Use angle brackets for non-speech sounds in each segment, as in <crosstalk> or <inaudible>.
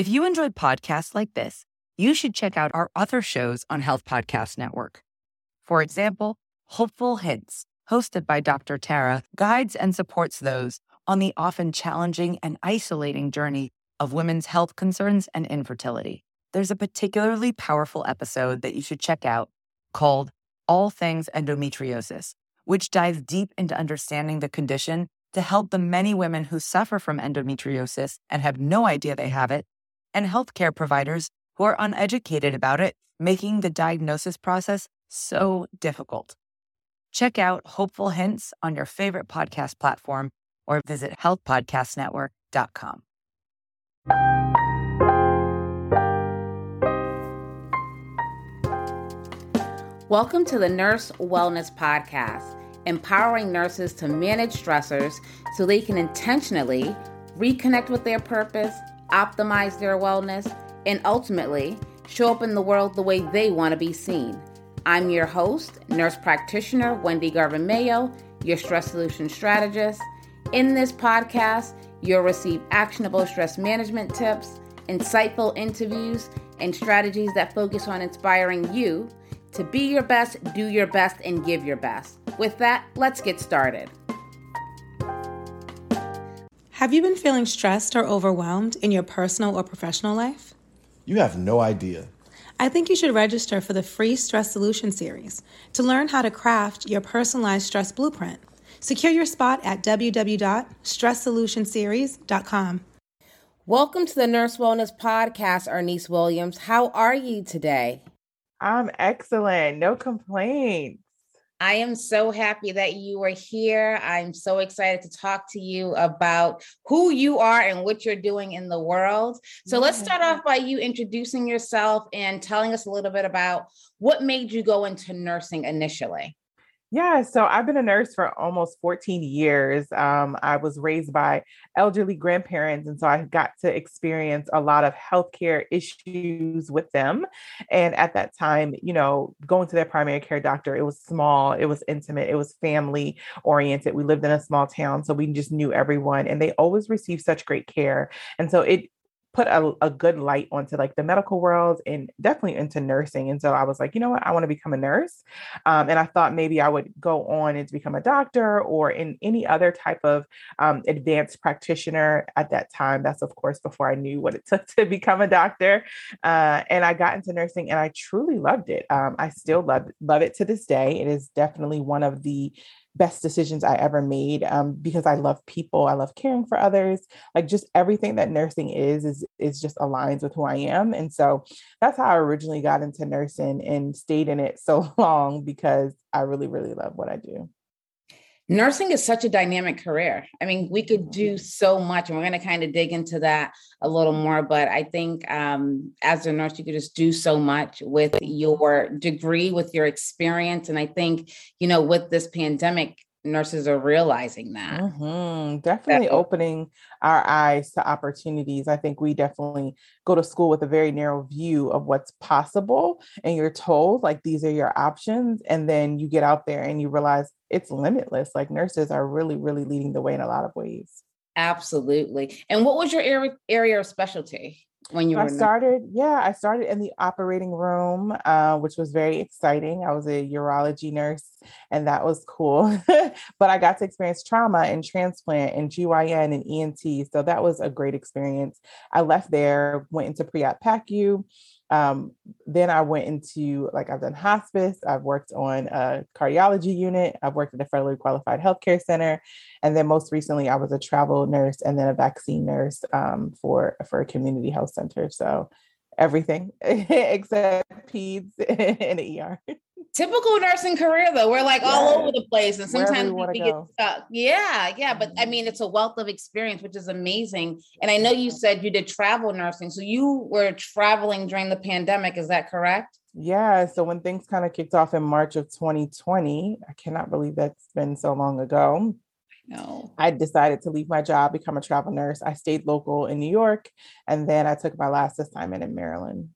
If you enjoyed podcasts like this, you should check out our other shows on Health Podcast Network. For example, Hopeful Hints, hosted by Dr. Tara, guides and supports those on the often challenging and isolating journey of women's health concerns and infertility. There's a particularly powerful episode that you should check out called All Things Endometriosis, which dives deep into understanding the condition to help the many women who suffer from endometriosis and have no idea they have it, and healthcare providers who are uneducated about it, making the diagnosis process so difficult. Check out Hopeful Hints on your favorite podcast platform or visit healthpodcastnetwork.com. Welcome to the Nurse Wellness Podcast, empowering nurses to manage stressors so they can intentionally reconnect with their purpose, optimize their wellness, and ultimately show up in the world the way they want to be seen. I'm your host, nurse practitioner Wendy Garvin Mayo, your stress solution strategist. In this podcast, you'll receive actionable stress management tips, insightful interviews, and strategies that focus on inspiring you to be your best, do your best, and give your best. With that, let's get started. Have you been feeling stressed or overwhelmed in your personal or professional life? You have no idea. I think you should register for the free Stress Solution Series to learn how to craft your personalized stress blueprint. Secure your spot at www.stresssolutionseries.com. Welcome to the Nurse Wellness Podcast, Irnise Williams. How are you today? I'm excellent. No complaints. I am so happy that you are here. I'm so excited to talk to you about who you are and what you're doing in the world. So let's start off by you introducing yourself and telling us a little bit about what made you go into nursing initially. Yeah, so I've been a nurse for almost 14 years. Um, I was raised by elderly grandparents, and so I got to experience a lot of healthcare issues with them. And at that time, you know, going to their primary care doctor, it was small, it was intimate, it was family oriented. We lived in a small town, so we just knew everyone, and they always received such great care. And so it put a, a good light onto like the medical world and definitely into nursing. And so I was like, you know what, I want to become a nurse. Um, and I thought maybe I would go on and become a doctor or in any other type of um, advanced practitioner at that time. That's of course before I knew what it <laughs> took to become a doctor. Uh, and I got into nursing and I truly loved it. Um, I still love love it to this day. It is definitely one of the best decisions I ever made um, because I love people. I love caring for others. Like just everything that nursing is is is just aligns with who I am. And so that's how I originally got into nursing and stayed in it <laughs> so long because I really really love what I do nursing is such a dynamic career. I mean, we could do so much, and we're going to kind of dig into that a little more. But I think um, as a nurse, you could just do so much with your degree, with your experience. And I think, you know, with this pandemic, nurses are realizing that. Mm-hmm. Definitely opening our eyes to opportunities. I think we definitely go to school with a very narrow view of what's possible, and you're told like these are your options, and then you get out there and you realize it's limitless. Like nurses are really, really leading the way in a lot of ways. Absolutely. And what was your area area of specialty? When you I started, yeah, I started in the operating room, uh, which was very exciting. I was a urology nurse, and that was cool. <laughs> but I got to experience trauma and transplant and GYN and ENT, so that was a great experience. I left there, went into pre-op PACU, um, then I went into like I've done hospice, I've worked on a cardiology unit, I've worked at a federally qualified healthcare center, and then most recently I was a travel nurse and then a vaccine nurse um, for for a community health center. So everything <laughs> except peds <laughs> and ER typical nursing career though we're like all over the place and sometimes we, we get stuck yeah yeah but i mm-hmm. mean it's a wealth of experience which is amazing and i know you said you did travel nursing so you were traveling during the pandemic is that correct yeah so when things kind of kicked off in march of 2020 i cannot believe that's been so long ago no. I decided to leave my job, become a travel nurse. I stayed local in New York, and then I took my last assignment in Maryland.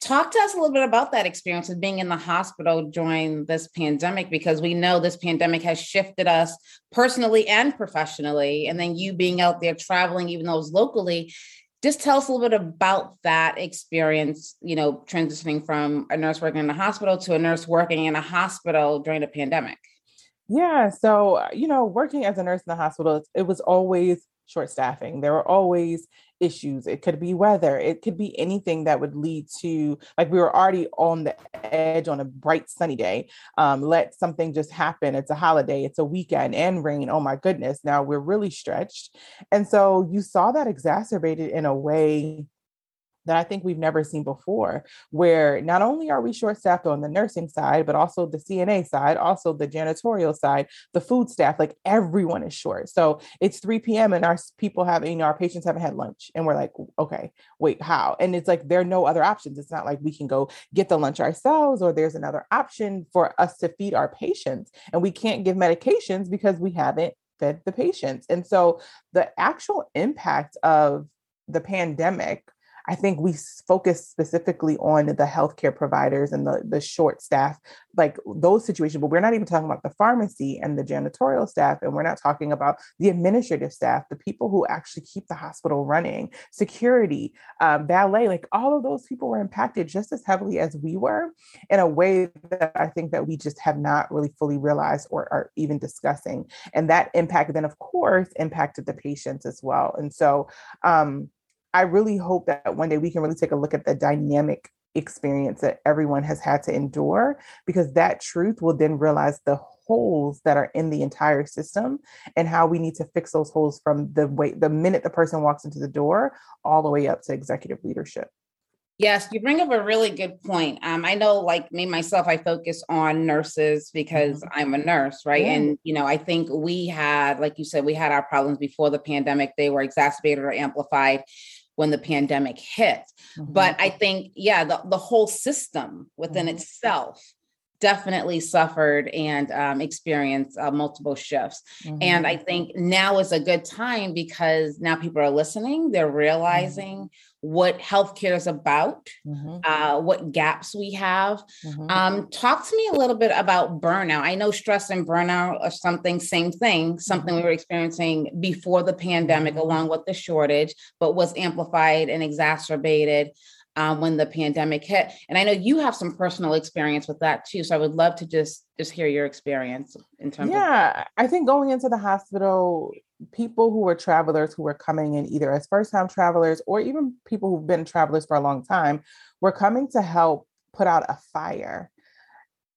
Talk to us a little bit about that experience of being in the hospital during this pandemic, because we know this pandemic has shifted us personally and professionally. And then you being out there traveling, even though it's locally, just tell us a little bit about that experience, you know, transitioning from a nurse working in a hospital to a nurse working in a hospital during a pandemic. Yeah. So, uh, you know, working as a nurse in the hospital, it was always short staffing. There were always issues. It could be weather. It could be anything that would lead to, like, we were already on the edge on a bright sunny day. Um, let something just happen. It's a holiday, it's a weekend and rain. Oh my goodness. Now we're really stretched. And so you saw that exacerbated in a way that I think we've never seen before, where not only are we short staffed on the nursing side, but also the CNA side, also the janitorial side, the food staff, like everyone is short. So it's 3 p.m. and our people have, you know, our patients haven't had lunch. And we're like, okay, wait, how? And it's like there are no other options. It's not like we can go get the lunch ourselves or there's another option for us to feed our patients. And we can't give medications because we haven't fed the patients. And so the actual impact of the pandemic I think we focus specifically on the healthcare providers and the, the short staff, like those situations, but we're not even talking about the pharmacy and the janitorial staff. And we're not talking about the administrative staff, the people who actually keep the hospital running, security, um, ballet, like all of those people were impacted just as heavily as we were in a way that I think that we just have not really fully realized or are even discussing. And that impact then, of course, impacted the patients as well. And so, um, I really hope that one day we can really take a look at the dynamic experience that everyone has had to endure because that truth will then realize the holes that are in the entire system and how we need to fix those holes from the way the minute the person walks into the door all the way up to executive leadership Yes, you bring up a really good point. Um, I know, like me myself, I focus on nurses because mm-hmm. I'm a nurse, right? Yeah. And you know, I think we had, like you said, we had our problems before the pandemic. They were exacerbated or amplified when the pandemic hit. Mm-hmm. But I think, yeah, the, the whole system within mm-hmm. itself definitely suffered and um, experienced uh, multiple shifts. Mm-hmm. And I think now is a good time because now people are listening, they're realizing mm-hmm what healthcare is about, mm-hmm. uh, what gaps we have. Mm-hmm. Um, talk to me a little bit about burnout. I know stress and burnout are something, same thing, something we mm-hmm. were experiencing before the pandemic, mm-hmm. along with the shortage, but was amplified and exacerbated. Um, when the pandemic hit and i know you have some personal experience with that too so i would love to just just hear your experience in terms yeah of- i think going into the hospital people who were travelers who were coming in either as first time travelers or even people who've been travelers for a long time were coming to help put out a fire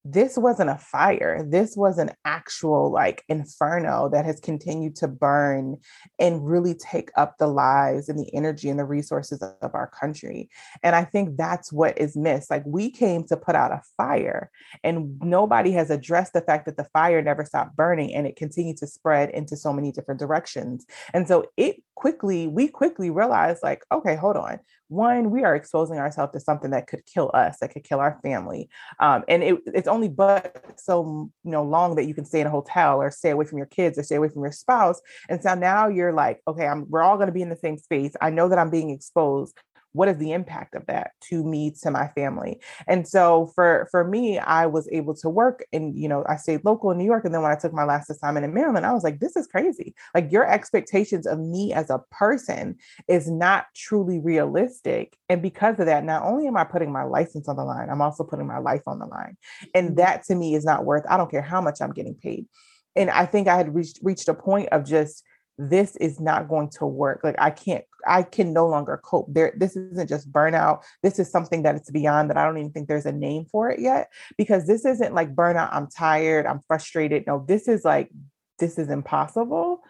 this wasn't a fire. This was an actual like inferno that has continued to burn and really take up the lives and the energy and the resources of our country. And I think that's what is missed. Like we came to put out a fire and nobody has addressed the fact that the fire never stopped burning and it continued to spread into so many different directions. And so it quickly, we quickly realized like, okay, hold on one, we are exposing ourselves to something that could kill us, that could kill our family. Um, and it, it's only but so you know long that you can stay in a hotel or stay away from your kids or stay away from your spouse. And so now you're like, okay, I'm, we're all going to be in the same space. I know that I'm being exposed what is the impact of that to me to my family? And so for for me i was able to work and you know i stayed local in new york and then when i took my last assignment in maryland i was like this is crazy. Like your expectations of me as a person is not truly realistic and because of that not only am i putting my license on the line i'm also putting my life on the line and mm-hmm. that to me is not worth i don't care how much i'm getting paid. And i think i had reached reached a point of just this is not going to work. Like I can't, I can no longer cope. There, this isn't just burnout. This is something that it's beyond that. I don't even think there's a name for it yet because this isn't like burnout. I'm tired. I'm frustrated. No, this is like, this is impossible.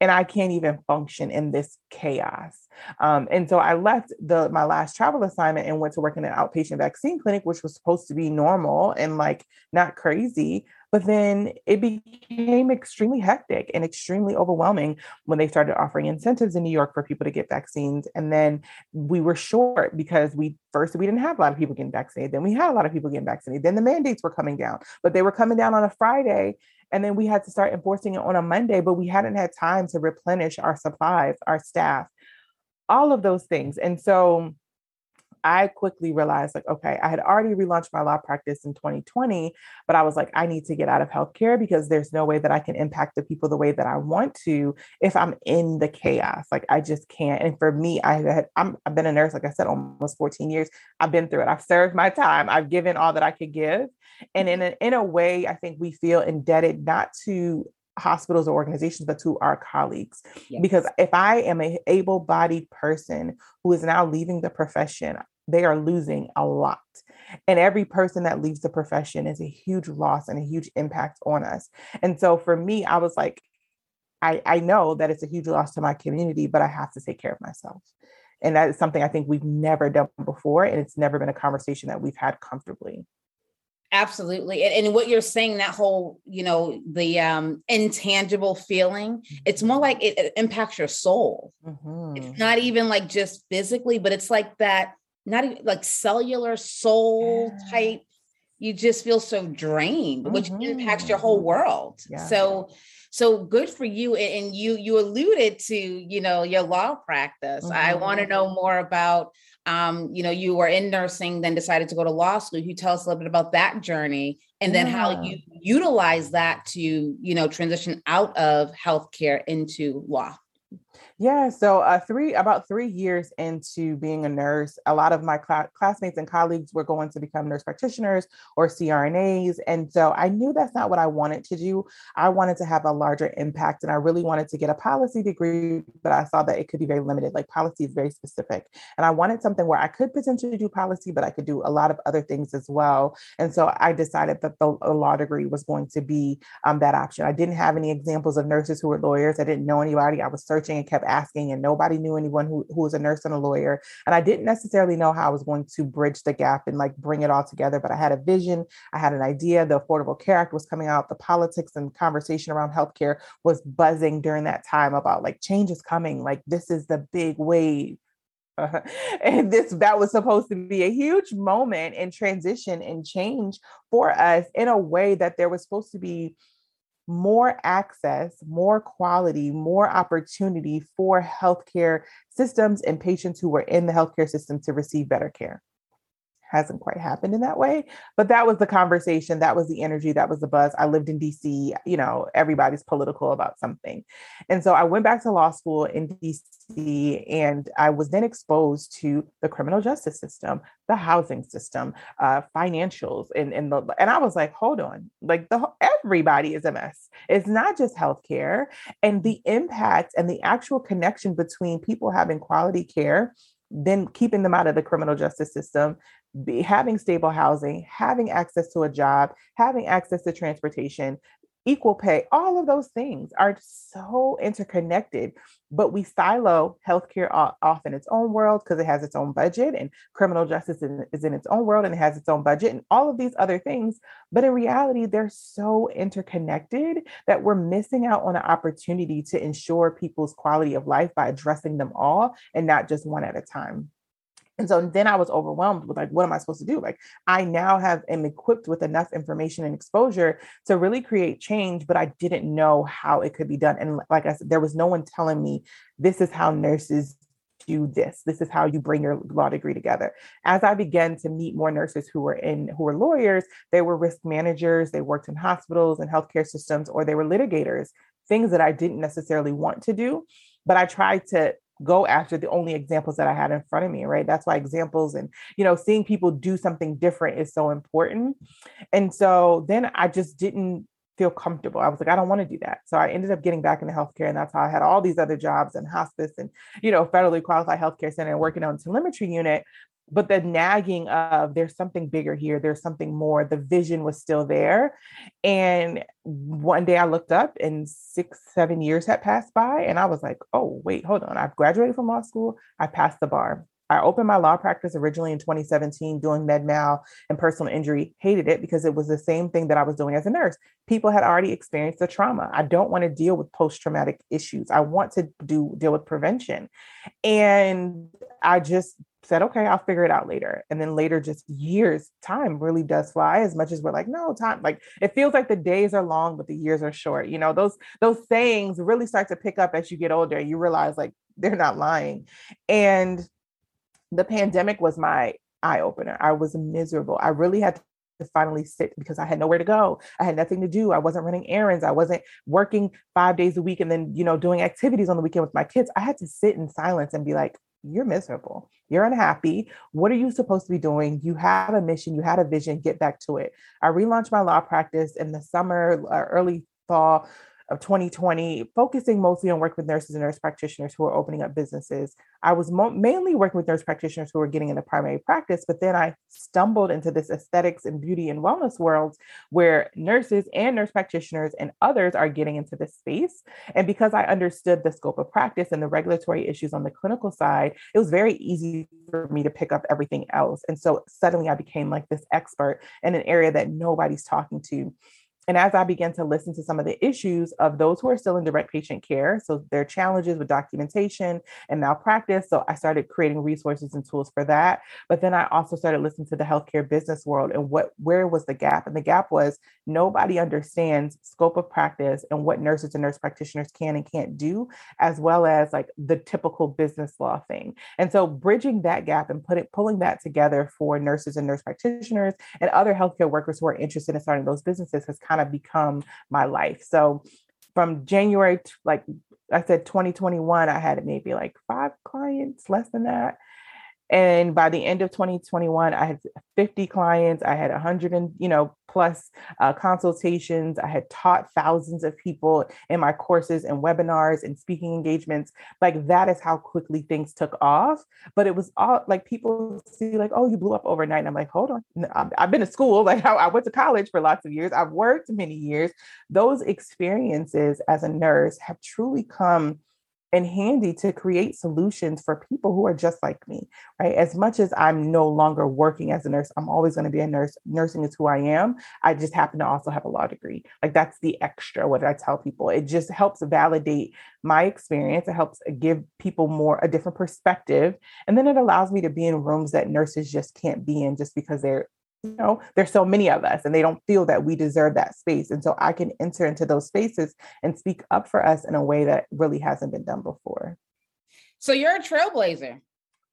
And I can't even function in this chaos. Um, and so I left the my last travel assignment and went to work in an outpatient vaccine clinic, which was supposed to be normal and like not crazy. But then it became extremely hectic and extremely overwhelming when they started offering incentives in New York for people to get vaccines. And then we were short because we first we didn't have a lot of people getting vaccinated. Then we had a lot of people getting vaccinated. Then the mandates were coming down, but they were coming down on a Friday. And then we had to start enforcing it on a Monday, but we hadn't had time to replenish our supplies, our staff, all of those things. And so I quickly realized, like, okay, I had already relaunched my law practice in 2020, but I was like, I need to get out of healthcare because there's no way that I can impact the people the way that I want to if I'm in the chaos. Like, I just can't. And for me, I had, i have been a nurse, like I said, almost 14 years. I've been through it. I've served my time. I've given all that I could give. And in mm-hmm. a, in a way, I think we feel indebted not to hospitals or organizations, but to our colleagues. Yes. Because if I am a able bodied person who is now leaving the profession, they are losing a lot. And every person that leaves the profession is a huge loss and a huge impact on us. And so for me, I was like, I, I know that it's a huge loss to my community, but I have to take care of myself. And that is something I think we've never done before. And it's never been a conversation that we've had comfortably. Absolutely. And, and, what you're saying, that whole, you know, the um intangible feeling, it's more like it, it impacts your soul. Mm-hmm. It's not even like just physically, but it's like that, not even like cellular soul yeah. type. You just feel so drained, mm-hmm. which impacts your whole world. Yeah. So so good for you. And you you alluded to, you know, your law practice. Mm-hmm. I want to know more about um, you know, you were in nursing, then decided to go to law school. You tell us a little bit about that journey and then yeah. how you utilize that to, you know, transition out of healthcare into law? Yeah, so uh, three about three years into being a nurse, a lot of my cl- classmates and colleagues were going to become nurse practitioners or CRNAs, and so I knew that's not what I wanted to do. I wanted to have a larger impact, and I really wanted to get a policy degree, but I saw that it could be very limited. Like policy is very specific, and I wanted something where I could potentially do policy, but I could do a lot of other things as well. And so I decided that the law degree was going to be um, that option. I didn't have any examples of nurses who were lawyers. I didn't know anybody. I was searching and kept asking, and nobody knew anyone who, who was a nurse and a lawyer. And I didn't necessarily know how I was going to bridge the gap and like bring it all together, but I had a vision, I had an idea. The Affordable Care Act was coming out, the politics and conversation around healthcare was buzzing during that time about like change is coming, like this is the big wave. Uh, <laughs> and this that was supposed to be a huge moment in transition and change for us in a way that there was supposed to be more access, more quality, more opportunity for healthcare systems and patients who were in the healthcare system to receive better care hasn't quite happened in that way but that was the conversation that was the energy that was the buzz. I lived in dc you know everybody's political about something. And so i went back to law school in dc and i was then exposed to the criminal justice system the housing system uh, financials and, and the and i was like hold on like the everybody is a mess. It's not just healthcare and the impact and the actual connection between people having quality care then keeping them out of the criminal justice system be, having stable housing, having access to a job, having access to transportation, equal pay, all of those things are so interconnected. But we silo healthcare off in its own world because it has its own budget, and criminal justice is in its own world and it has its own budget, and all of these other things. But in reality, they're so interconnected that we're missing out on an opportunity to ensure people's quality of life by addressing them all and not just one at a time. And so then I was overwhelmed with like, what am I supposed to do? Like, I now have am equipped with enough information and exposure to really create change, but I didn't know how it could be done. And like I said, there was no one telling me this is how nurses do this. This is how you bring your law degree together. As I began to meet more nurses who were in who were lawyers, they were risk managers, they worked in hospitals and healthcare systems, or they were litigators, things that I didn't necessarily want to do. But I tried to go after the only examples that I had in front of me, right? That's why examples and, you know, seeing people do something different is so important. And so then I just didn't feel comfortable. I was like, I don't want to do that. So I ended up getting back into healthcare. And that's how I had all these other jobs in hospice and, you know, federally qualified healthcare center and working on telemetry unit but the nagging of there's something bigger here there's something more the vision was still there and one day i looked up and six seven years had passed by and i was like oh wait hold on i've graduated from law school i passed the bar I opened my law practice originally in 2017 doing med mal and personal injury. Hated it because it was the same thing that I was doing as a nurse. People had already experienced the trauma. I don't want to deal with post traumatic issues. I want to do deal with prevention. And I just said, okay, I'll figure it out later. And then later, just years, time really does fly as much as we're like, no, time, like it feels like the days are long, but the years are short. You know, those those sayings really start to pick up as you get older. You realize like they're not lying. And the pandemic was my eye opener. I was miserable. I really had to finally sit because I had nowhere to go. I had nothing to do. I wasn't running errands. I wasn't working five days a week and then, you know, doing activities on the weekend with my kids. I had to sit in silence and be like, you're miserable. You're unhappy. What are you supposed to be doing? You have a mission, you had a vision, get back to it. I relaunched my law practice in the summer, uh, early fall of 2020, focusing mostly on work with nurses and nurse practitioners who are opening up businesses. I was mo- mainly working with nurse practitioners who were getting into primary practice, but then I stumbled into this aesthetics and beauty and wellness world where nurses and nurse practitioners and others are getting into this space. And because I understood the scope of practice and the regulatory issues on the clinical side, it was very easy for me to pick up everything else. And so suddenly I became like this expert in an area that nobody's talking to. And as I began to listen to some of the issues of those who are still in direct patient care, so their challenges with documentation and malpractice, so I started creating resources and tools for that. But then I also started listening to the healthcare business world and what where was the gap? And the gap was nobody understands scope of practice and what nurses and nurse practitioners can and can't do, as well as like the typical business law thing. And so bridging that gap and putting pulling that together for nurses and nurse practitioners and other healthcare workers who are interested in starting those businesses has kind kind of become my life. So from January, to, like I said, 2021, I had maybe like five clients, less than that. And by the end of 2021, I had 50 clients. I had 100 and you know plus uh, consultations. I had taught thousands of people in my courses and webinars and speaking engagements. Like that is how quickly things took off. But it was all like people see like, oh, you blew up overnight. And I'm like, hold on, I've been to school. <laughs> Like I went to college for lots of years. I've worked many years. Those experiences as a nurse have truly come and handy to create solutions for people who are just like me, right? As much as I'm no longer working as a nurse, I'm always going to be a nurse. Nursing is who I am. I just happen to also have a law degree. Like that's the extra, what I tell people. It just helps validate my experience. It helps uh, give people more a different perspective. And then it allows me to be in rooms that nurses just can't be in just because they're you know there's so many of us and they don't feel that we deserve that space and so i can enter into those spaces and speak up for us in a way that really hasn't been done before. So you're a trailblazer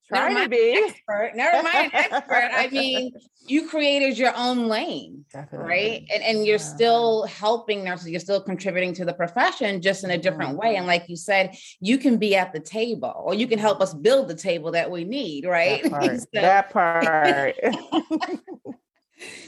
Trying to be expert. Never mind expert. I mean, <laughs> you created your own lane, Definitely. right? And and you're yeah. still helping nurses. You're still contributing to the profession, just in a different yeah. way. And like you said, you can be at the table, or you can help us build the table that we need, right? That <laughs> part. so, that part. <laughs>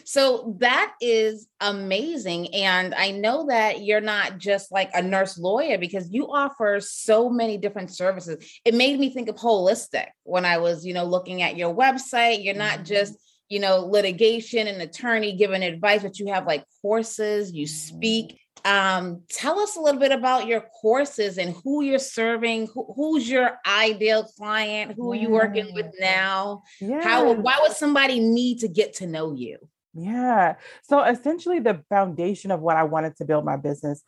so that is amazing. And I know that you're not just like a nurse lawyer because you offer so many different services. It made me think of holistic when I was, you know, looking at your website. You're not just mm-hmm. you know, litigation and attorney giving advice, but you have like courses, you speak, um, tell us a little bit about your courses and who you're serving who, who's your ideal client who are you working with now? Yeah. how why would somebody need to get to know you yeah. So essentially, the foundation of what I wanted to build my business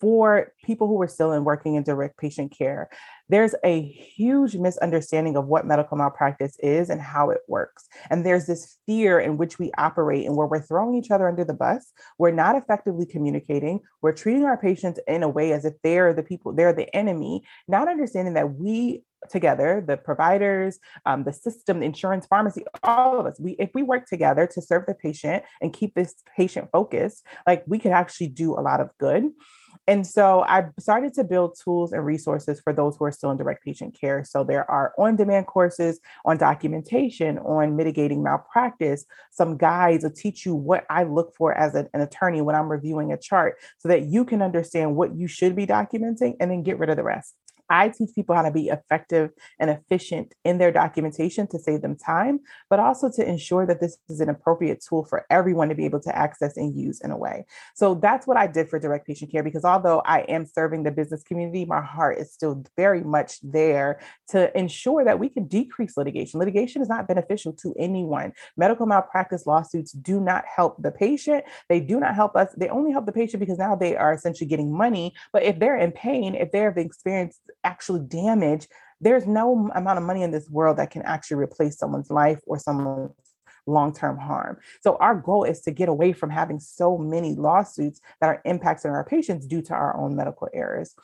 for people who were still in working in direct patient care, there's a huge misunderstanding of what medical malpractice is and how it works. And there's this fear in which we operate and where we're throwing each other under the bus. We're not effectively communicating. We're treating our patients in a way as if they're the people, they're the enemy, not understanding that we together the providers um, the system the insurance pharmacy all of us we if we work together to serve the patient and keep this patient focused like we could actually do a lot of good and so I started to build tools and resources for those who are still in direct patient care. So there are on demand courses on documentation, on mitigating malpractice, some guides will teach you what I look for as an, an attorney when I'm reviewing a chart so that you can understand what you should be documenting and then get rid of the rest. I teach people how to be effective and efficient in their documentation to save them time, but also to ensure that this is an appropriate tool for everyone to be able to access and use in a way. So that's what I did for direct patient care because although I am serving the business community, my heart is still very much there to ensure that we can decrease litigation. Litigation is not beneficial to anyone. Medical malpractice lawsuits do not help the patient. They do not help us. They only help the patient because now they are essentially getting money. But if they're in pain, if they've experienced actually damage, there's no amount of money in this world that can actually replace someone's life or someone's long-term harm. So our goal is to get away from having so many lawsuits that are impacting our patients due to our own medical errors.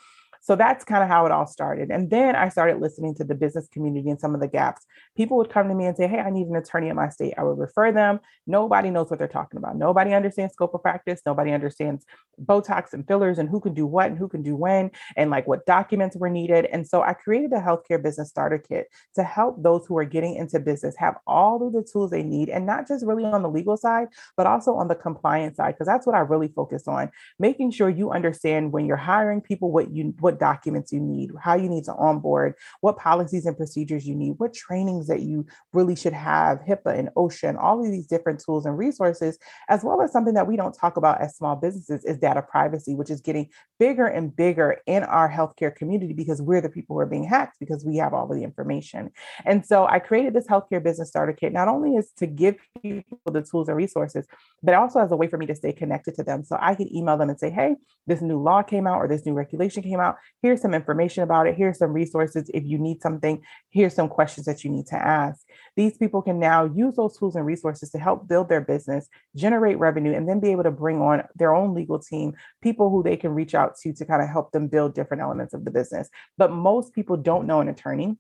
So that's kind of how it all started. And then I started listening to the business community and some of the gaps. People would come to me and say, Hey, I need an attorney in my state. I would refer them. Nobody knows what they're talking about. Nobody understands scope of practice. Nobody understands Botox and fillers and who can do what and who can do when and like what documents were needed. And so I created a healthcare business starter kit to help those who are getting into business have all of the tools they need and not just really on the legal side, but also on the compliance side, because that's what I really focus on, making sure you understand when you're hiring people what you what documents you need, how you need to onboard, what policies and procedures you need, what trainings that you really should have, HIPAA and OSHA, and all of these different tools and resources, as well as something that we don't talk about as small businesses is data privacy, which is getting bigger and bigger in our healthcare community because we're the people who are being hacked because we have all of the information. And so I created this healthcare business starter kit, not only is to give people the tools and resources, but also as a way for me to stay connected to them. So I can email them and say, hey, this new law came out or this new regulation came out. Here's some information about it. Here's some resources. If you need something, here's some questions that you need to ask. These people can now use those tools and resources to help build their business, generate revenue, and then be able to bring on their own legal team, people who they can reach out to to kind of help them build different elements of the business. But most people don't know an attorney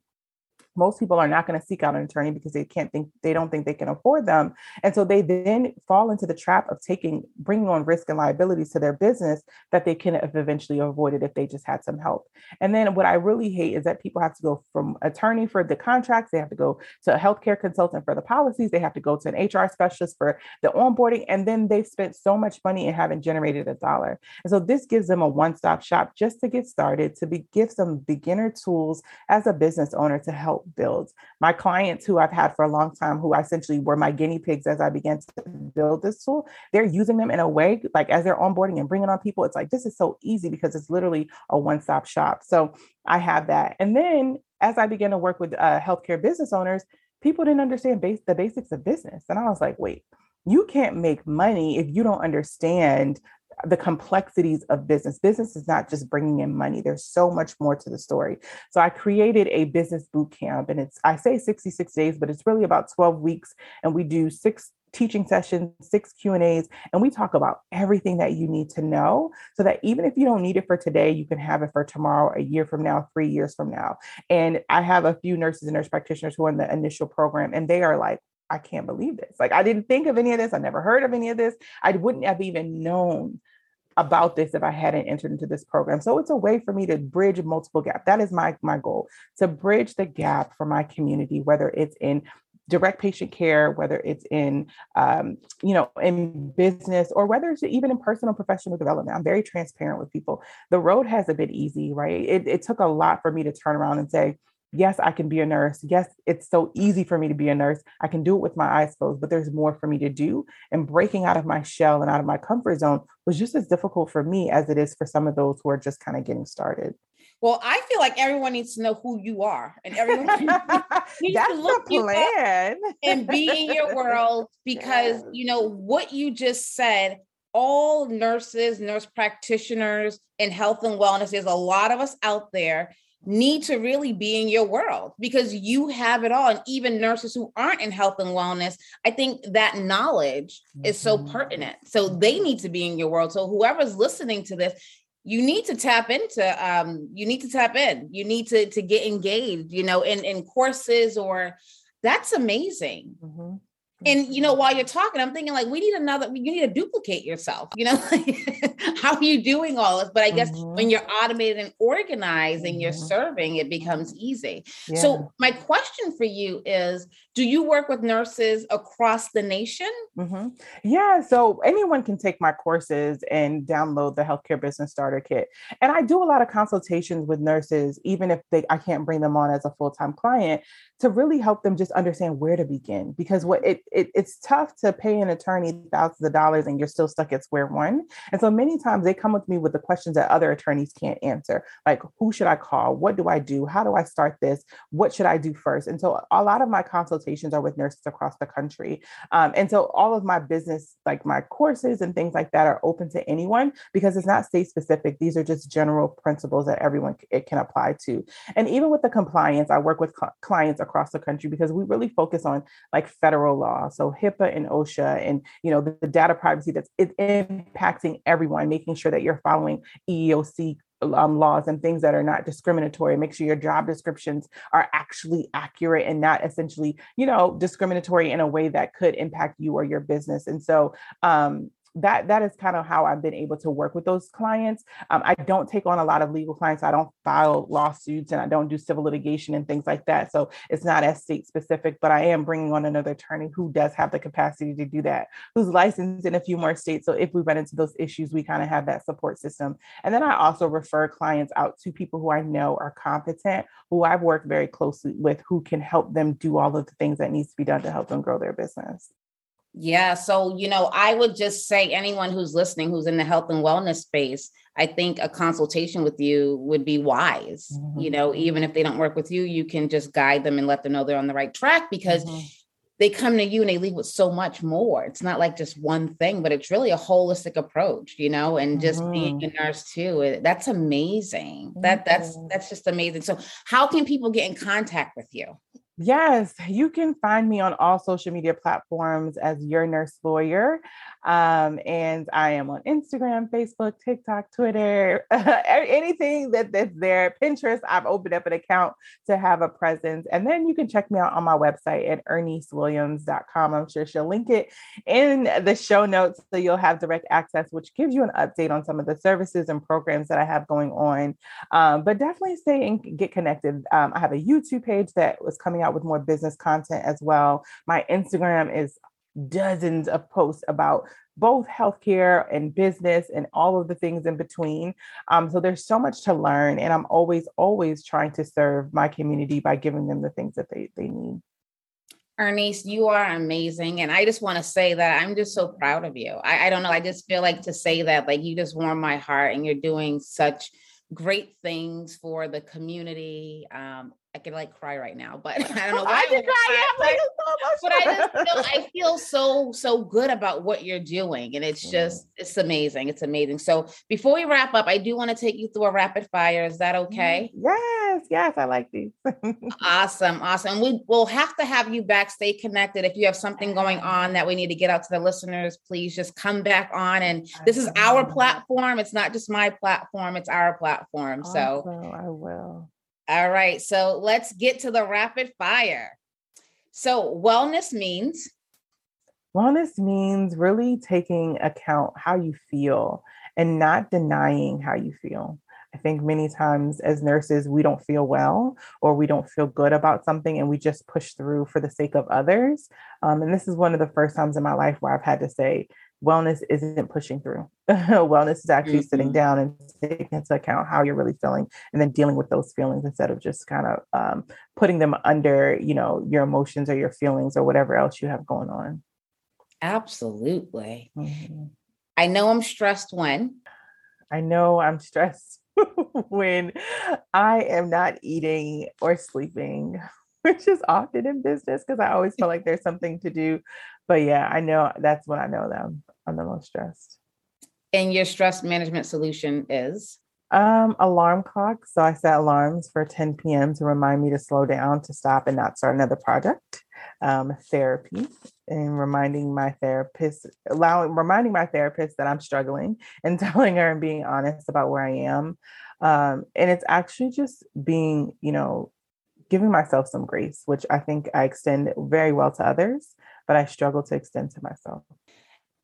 most people are not going to seek out an attorney because they can't think they don't think they can afford them. And so they then fall into the trap of taking bringing on risk and liabilities to their business that they can have eventually avoided if they just had some help. And then what i really hate is that people have to go from attorney for the contracts they have to go to a healthcare consultant for the policies they have to go to an hr specialist for the onboarding and then they've spent so much money and haven't generated a dollar. And so this gives them a one-stop shop just to get started to be give some beginner tools as a business owner to help builds. My clients who I've had for a long time, who essentially were my guinea pigs as I began to build this tool, they're using them in a way like as they're onboarding and bringing on people. It's like this is so easy because it's literally a one-stop shop. So I have that, and then as I began to work with uh, healthcare business owners, people didn't understand base, the basics of business, and I was like, wait you can't make money if you don't understand the complexities of business. Business is not just bringing in money. There's so much more to the story. So I created a business boot camp and it's I say 66 days, but it's really about 12 weeks and we do six teaching sessions, six Q&As, and we talk about everything that you need to know so that even if you don't need it for today, you can have it for tomorrow, a year from now, 3 years from now. And I have a few nurses and nurse practitioners who are in the initial program and they are like, I can't believe this. Like, I didn't think of any of this. I never heard of any of this. I wouldn't have even known about this if I hadn't entered into this program. So it's a way for me to bridge multiple gaps. That is my my goal to bridge the gap for my community, whether it's in direct patient care, whether it's in um, you know in business or whether it's even in personal professional development. I'm very transparent with people. The road has a been easy, right? It, it took a lot for me to turn around and say, yes, I can be a nurse. Yes, it's so easy for me to be a nurse. I can do it with my eyes closed, but there's more for me to do. And breaking out of my shell and out of my comfort zone was just as difficult for me as it is for some of those who are just kind of getting started. Well, I feel like everyone needs to know who you are, and everyone <laughs> needs That's to look the plan and be in your world <laughs> because you know what you just said. All nurses, nurse practitioners, and health and wellness. There's a lot of us out there need to really be in your world because you have it all. And even nurses who aren't in health and wellness, I think that knowledge mm-hmm. is so mm-hmm. pertinent. So they need to be in your world. So whoever's listening to this, you need to tap into um you need to tap in you need to to get engaged you know in in courses or that's amazing mm-hmm and you know while you're talking i'm thinking like we need another you need to duplicate yourself you know <laughs> how are you doing all this but i guess mm-hmm. when you're automated and organized and you're mm-hmm. serving it becomes easy yeah. so my question for you is do you work with nurses across the nation mm-hmm. yeah so anyone can take my courses and download the healthcare business starter kit and i do a lot of consultations with nurses even if they i can't bring them on as a full-time client to really help them just understand where to begin because what it, it, it's tough to pay an attorney thousands of dollars and you're still stuck at square one. And so many times they come with me with the questions that other attorneys can't answer like who should i call? What do i do? How do i start this? What should i do first? And so a lot of my consultations are with nurses across the country. Um, and so all of my business like my courses and things like that are open to anyone because it's not state specific. These are just general principles that everyone it can apply to. And even with the compliance i work with cl- clients across the country because we really focus on like federal law, so HIPAA and OSHA, and you know the, the data privacy that's it's impacting everyone, making sure that you're following EEOC um, laws and things that are not discriminatory. Make sure your job descriptions are actually accurate and not essentially, you know, discriminatory in a way that could impact you or your business. And so, um, that that is kind of how I've been able to work with those clients. Um, I don't take on a lot of legal clients. I don't file lawsuits and I don't do civil litigation and things like that. So it's not as state specific, but I am bringing on another attorney who does have the capacity to do that, who's licensed in a few more states. So if we run into those issues, we kind of have that support system. And then I also refer clients out to people who I know are competent, who I've worked very closely with, who can help them do all of the things that needs to be done to help them grow their business. Yeah. So, you know, I would just say anyone who's listening who's in the health and wellness space, I think a consultation with you would be wise. Mm-hmm. You know, even if they don't work with you, you can just guide them and let them know they're on the right track because mm-hmm. they come to you and they leave with so much more. It's not like just one thing, but it's really a holistic approach, you know, and just mm-hmm. being a nurse too. That's amazing. That that's that's just amazing. So, how can people get in contact with you? Yes, you can find me on all social media platforms as Your Nurse Lawyer. Um, and I am on Instagram, Facebook, TikTok, Twitter, <laughs> anything that, that's there. Pinterest, I've opened up an account to have a presence. And then you can check me out on my website at irnisewilliams.com. I'm sure she'll link it in the show notes so you'll have direct access, which gives you an update on some of the services and programs that I have going on. Um, but definitely stay and get connected. Um, I have a YouTube page that was coming out with more business content as well. My Instagram is dozens of posts about both healthcare and business and all of the things in between. Um, so there's so much to learn, and I'm always, always trying to serve my community by giving them the things that they, they need. Irnise, you are amazing. And I just want to say that I'm just so proud of you. I, I don't know. I just feel like to say that, like, you just warm my heart and you're doing such great things for the community. Um, I could like cry right now, but <laughs> I don't know <laughs> why. I can cry, yeah, like, but I just feel I feel so so good about what you're doing, and it's just it's amazing. It's amazing. So before we wrap up, I do want to take you through a rapid fire. Is that okay? Yes, yes, I like these. <laughs> awesome, awesome. We will have to have you back. Stay connected. If you have something going ah. on that we need to get out to the listeners, please just come back on. And this is our platform. It's not just my platform. It's our platform. So I will. All right. So let's get to the rapid fire. So, wellness means? Wellness means really taking account how you feel and not denying how you feel. I think many times as nurses, we don't feel well or we don't feel good about something and we just push through for the sake of others. Um, and this is one of the first times in my life where I've had to say, wellness isn't pushing through. <laughs> wellness is actually mm-hmm. sitting down and taking into account how you're really feeling and then dealing with those feelings instead of just kind of um, putting them under, you know, your emotions or your feelings or whatever else you have going on. Absolutely. Mm-hmm. I know I'm stressed when. I know I'm stressed <laughs> when I am not eating or sleeping, <laughs> which is often in business because I always feel like there's something to do. But yeah, I know that's when I know them. I'm the most stressed. And your stress management solution is? Um, alarm clock. So I set alarms for 10 p.m. to remind me to slow down, to stop, and not start another project. Um, therapy and reminding my therapist, allowing reminding my therapist that I'm struggling <laughs> and telling her and being honest about where I am. Um, and it's actually just being, you know, giving myself some grace, which I think I extend very well to others, but I struggle to extend to myself.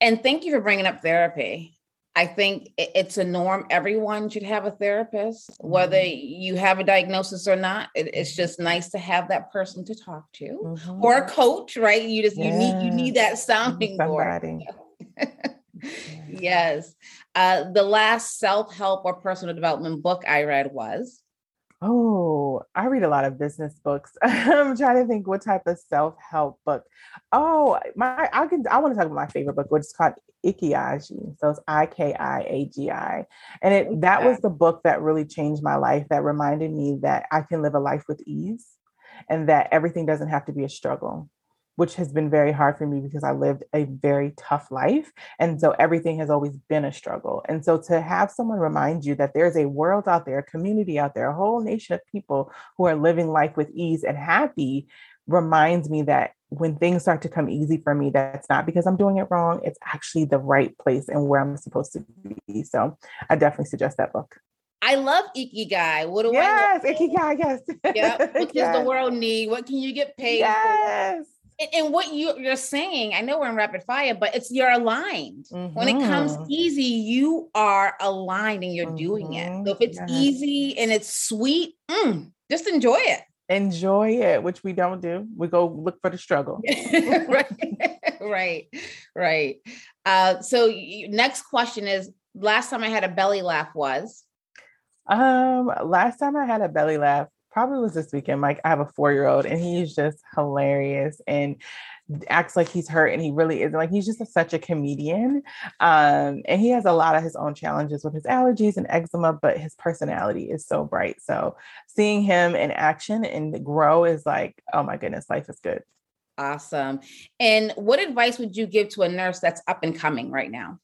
And thank you for bringing up therapy. I think it's a norm. Everyone should have a therapist, whether mm-hmm. you have a diagnosis or not. it's just nice to have that person to talk to, mm-hmm. or a coach, right? You just you need you need that sounding board. <laughs> yes. Uh, the last self help or personal development book I read was Oh, I read a lot of business books. <laughs> I'm trying to think what type of self-help book. Oh, my I can I want to talk about my favorite book, which is called Ikiagi. So it's I-K-I-A-G-I. And it that was the book that really changed my life, that reminded me that I can live a life with ease and that everything doesn't have to be a struggle which has been very hard for me because I lived a very tough life. And so everything has always been a struggle. And so to have someone remind you that there's a world out there, a community out there, a whole nation of people who are living life with ease and happy reminds me that when things start to come easy for me, that's not because I'm doing it wrong. It's actually the right place and where I'm supposed to be. So I definitely suggest that book. I love Ikigai. What do yes, I Yes, Ikigai, yes. Yeah. <laughs> What yes. does the world need? What can you get paid yes. for? And, what you, you're saying, I know we're in rapid fire, but it's you're aligned. Mm-hmm. When it comes mm-hmm. easy, you are aligned and you're mm-hmm. doing it. So if it's yes. easy and it's sweet, mm, just enjoy it enjoy it, which we don't do. We go look for the struggle. <laughs> right, <laughs> right, right. Uh, so next question is: Last time I had a belly laugh was? Um, last time I had a belly laugh probably was this weekend. Like I have a four year old, and he's just hilarious and acts like he's hurt and he really isn't like he's just a, such a comedian um and he has a lot of his own challenges with his allergies and eczema but his personality is so bright so seeing him in action and grow is like oh my goodness life is good awesome and what advice would you give to a nurse that's up and coming right now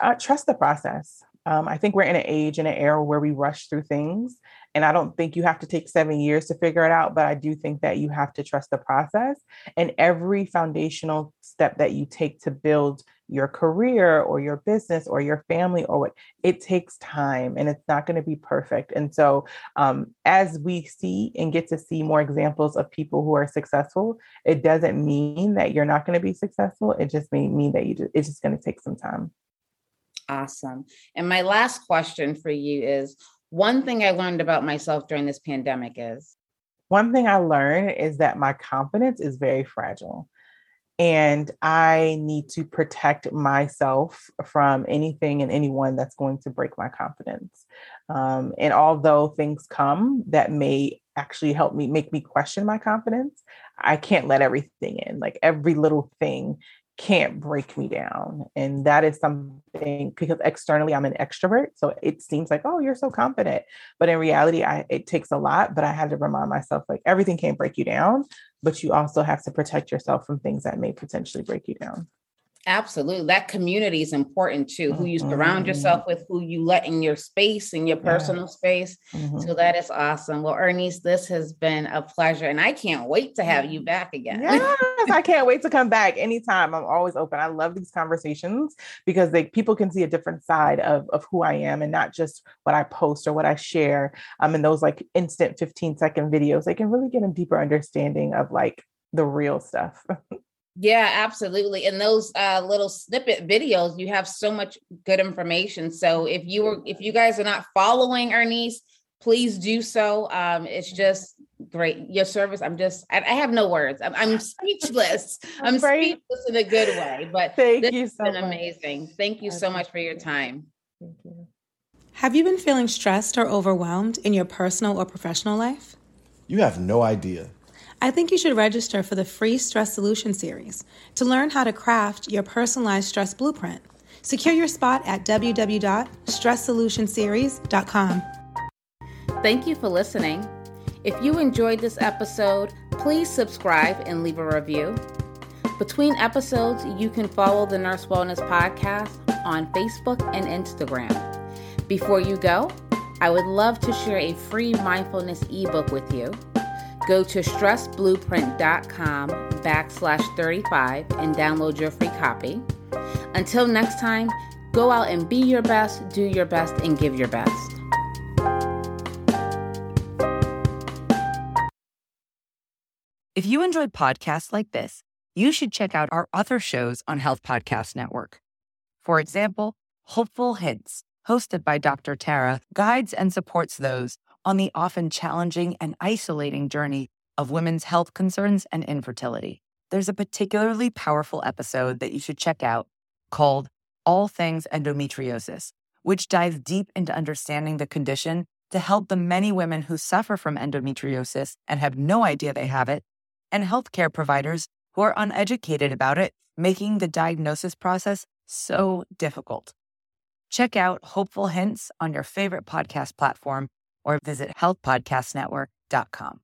uh, trust the process um, I think we're in an age and an era where we rush through things. And I don't think you have to take seven years to figure it out, but I do think that you have to trust the process. And every foundational step that you take to build your career or your business or your family or what it takes time and it's not going to be perfect and so um, as we see and get to see more examples of people who are successful it doesn't mean that you're not going to be successful it just may mean that you just, it's just going to take some time Awesome. And my last question for you is one thing I learned about myself during this pandemic is one thing I learned is that my confidence is very fragile. And I need to protect myself from anything and anyone that's going to break my confidence. Um, and although things come that may actually help me make me question my confidence, I can't let everything in. Like every little thing can't break me down. And that is something because externally I'm an extrovert. So it seems like, oh, you're so confident. But in reality, I it takes a lot. But I had to remind myself like everything can't break you down, but you also have to protect yourself from things that may potentially break you down. Absolutely. That community is important too. Who you surround mm-hmm. yourself with, who you let in your space, in your personal yeah. space. Mm-hmm. So that is awesome. Well, Irnise, this has been a pleasure. And I can't wait to have you back again. Yes, I can't wait to come back anytime. I'm always open. I love these conversations because they people can see a different side of, of who I am and not just what I post or what I share. Um, in those like instant 15 second videos, they can really get a deeper understanding of like the real stuff. <laughs> Yeah, absolutely. In those uh, little snippet videos, you have so much good information. So if you were, if you guys are not following Irnise, please do so. Um, it's just great. Your service. I'm just, I, I have no words. I'm, I'm speechless. <laughs> I'm speechless in a good way. But thank you so been much. amazing. Thank you so much for your time. Thank you. Have you been feeling stressed or overwhelmed in your personal or professional life? You have no idea. I think you should register for the free Stress Solution Series to learn how to craft your personalized stress blueprint. Secure your spot at www.stresssolutionseries.com. Thank you for listening. If you enjoyed this episode, please subscribe and leave a review. Between episodes, you can follow the Nurse Wellness Podcast on Facebook and Instagram. Before you go, I would love to share a free mindfulness ebook with you. Go to stressblueprint.com backslash 35 and download your free copy. Until next time, go out and be your best, do your best, and give your best. If you enjoyed podcasts like this, you should check out our other shows on Health Podcast Network. For example, Hopeful Hints, hosted by Dr. Tara, guides and supports those on the often challenging and isolating journey of women's health concerns and infertility. There's a particularly powerful episode that you should check out called All Things Endometriosis, which dives deep into understanding the condition to help the many women who suffer from endometriosis and have no idea they have it, and healthcare providers who are uneducated about it, making the diagnosis process so difficult. Check out Hopeful Hints on your favorite podcast platform or visit healthpodcastnetwork.com.